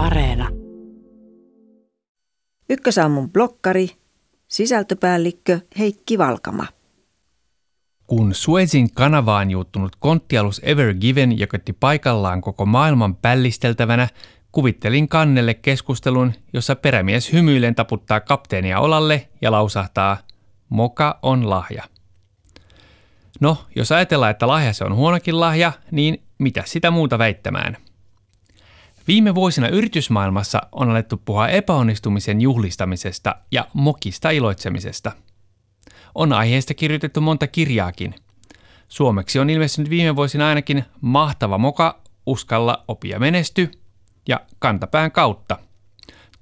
Areena. Ykkösaamun blokkari, sisältöpäällikkö Heikki Valkama. Kun Suezin kanavaan juuttunut konttialus Ever Given jokotti paikallaan koko maailman pällisteltävänä, kuvittelin kannelle keskustelun, jossa perämies hymyillen taputtaa kapteenia olalle ja lausahtaa, moka on lahja. No, jos ajatellaan, että lahja se on huonokin lahja, niin mitä sitä muuta väittämään? Viime vuosina yritysmaailmassa on alettu puhua epäonnistumisen juhlistamisesta ja mokista iloitsemisesta. On aiheesta kirjoitettu monta kirjaakin. Suomeksi on ilmestynyt viime vuosina ainakin Mahtava moka, uskalla opia menesty ja Kantapään kautta.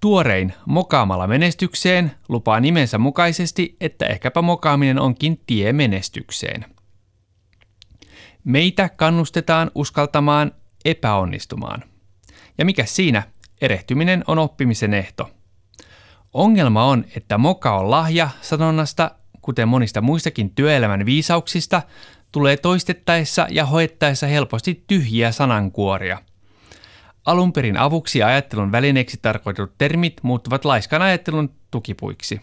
Tuorein Mokaamalla menestykseen lupaa nimensä mukaisesti, että ehkäpä mokaaminen onkin tie menestykseen. Meitä kannustetaan uskaltamaan epäonnistumaan. Ja mikä siinä? Erehtyminen on oppimisen ehto. Ongelma on, että moka on lahja sanonnasta, kuten monista muistakin työelämän viisauksista, tulee toistettaessa ja hoettaessa helposti tyhjiä sanankuoria. Alun perin avuksi ajattelun välineeksi tarkoitetut termit muuttuvat laiskan ajattelun tukipuiksi.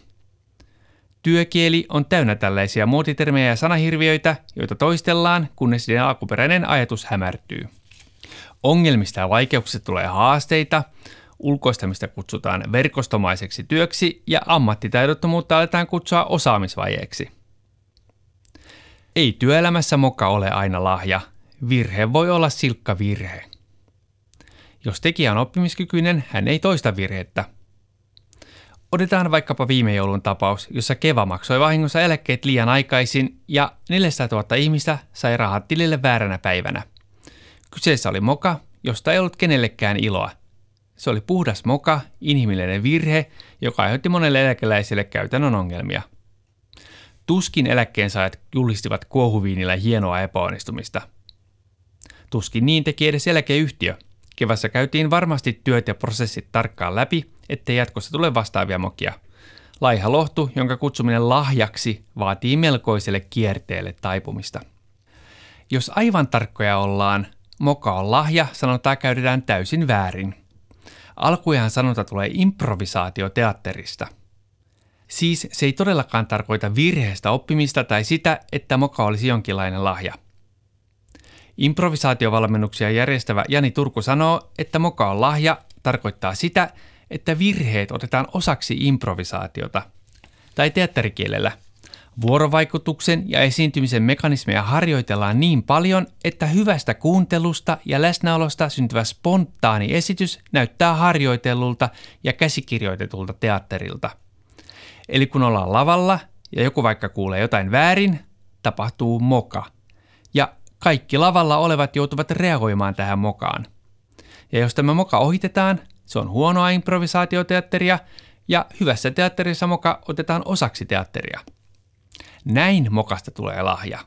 Työkieli on täynnä tällaisia muotitermejä ja sanahirviöitä, joita toistellaan, kunnes niiden alkuperäinen ajatus hämärtyy. Ongelmista ja vaikeuksista tulee haasteita, ulkoistamista kutsutaan verkostomaiseksi työksi ja ammattitaidottomuutta aletaan kutsua osaamisvajeeksi. Ei työelämässä moka ole aina lahja. Virhe voi olla silkka virhe. Jos tekijä on oppimiskykyinen, hän ei toista virhettä. Otetaan vaikkapa viime joulun tapaus, jossa Keva maksoi vahingossa eläkkeet liian aikaisin ja 400 000 ihmistä sai rahat tilille vääränä päivänä. Kyseessä oli moka, josta ei ollut kenellekään iloa. Se oli puhdas moka, inhimillinen virhe, joka aiheutti monelle eläkeläiselle käytännön ongelmia. Tuskin eläkkeensaajat julistivat kuohuviinillä hienoa epäonnistumista. Tuskin niin teki edes eläkeyhtiö. Kevässä käytiin varmasti työt ja prosessit tarkkaan läpi, ettei jatkossa tule vastaavia mokia. Laiha lohtu, jonka kutsuminen lahjaksi, vaatii melkoiselle kierteelle taipumista. Jos aivan tarkkoja ollaan, moka on lahja, sanotaan käytetään täysin väärin. Alkujaan sanonta tulee improvisaatioteatterista. Siis se ei todellakaan tarkoita virheestä oppimista tai sitä, että moka olisi jonkinlainen lahja. Improvisaatiovalmennuksia järjestävä Jani Turku sanoo, että moka on lahja tarkoittaa sitä, että virheet otetaan osaksi improvisaatiota. Tai teatterikielellä. Vuorovaikutuksen ja esiintymisen mekanismeja harjoitellaan niin paljon, että hyvästä kuuntelusta ja läsnäolosta syntyvä spontaani esitys näyttää harjoitellulta ja käsikirjoitetulta teatterilta. Eli kun ollaan lavalla ja joku vaikka kuulee jotain väärin, tapahtuu moka. Ja kaikki lavalla olevat joutuvat reagoimaan tähän mokaan. Ja jos tämä moka ohitetaan, se on huonoa improvisaatioteatteria ja hyvässä teatterissa moka otetaan osaksi teatteria. Näin mokasta tulee lahja.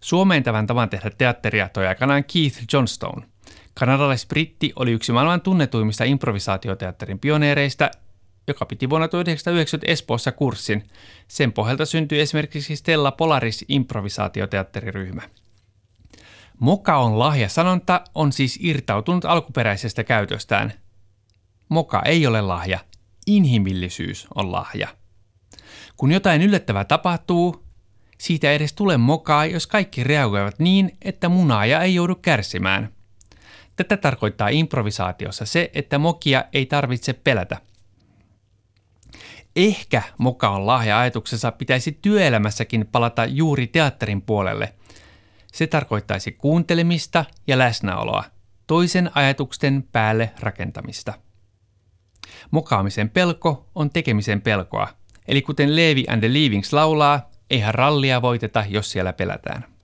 Suomeen tämän tavan tehdä teatteria toi aikanaan Keith Johnstone. Kanadalais-britti oli yksi maailman tunnetuimmista improvisaatioteatterin pioneereista, joka piti vuonna 1990 Espoossa kurssin. Sen pohjalta syntyi esimerkiksi Stella Polaris improvisaatioteatteriryhmä. Moka on lahja sanonta on siis irtautunut alkuperäisestä käytöstään – Moka ei ole lahja, inhimillisyys on lahja. Kun jotain yllättävää tapahtuu, siitä ei edes tule mokaa, jos kaikki reagoivat niin, että munaaja ei joudu kärsimään. Tätä tarkoittaa improvisaatiossa se, että mokia ei tarvitse pelätä. Ehkä moka on lahja ajatuksessa pitäisi työelämässäkin palata juuri teatterin puolelle. Se tarkoittaisi kuuntelemista ja läsnäoloa, toisen ajatuksen päälle rakentamista. Mokaamisen pelko on tekemisen pelkoa. Eli kuten Levi and the Leavings laulaa, eihän rallia voiteta, jos siellä pelätään.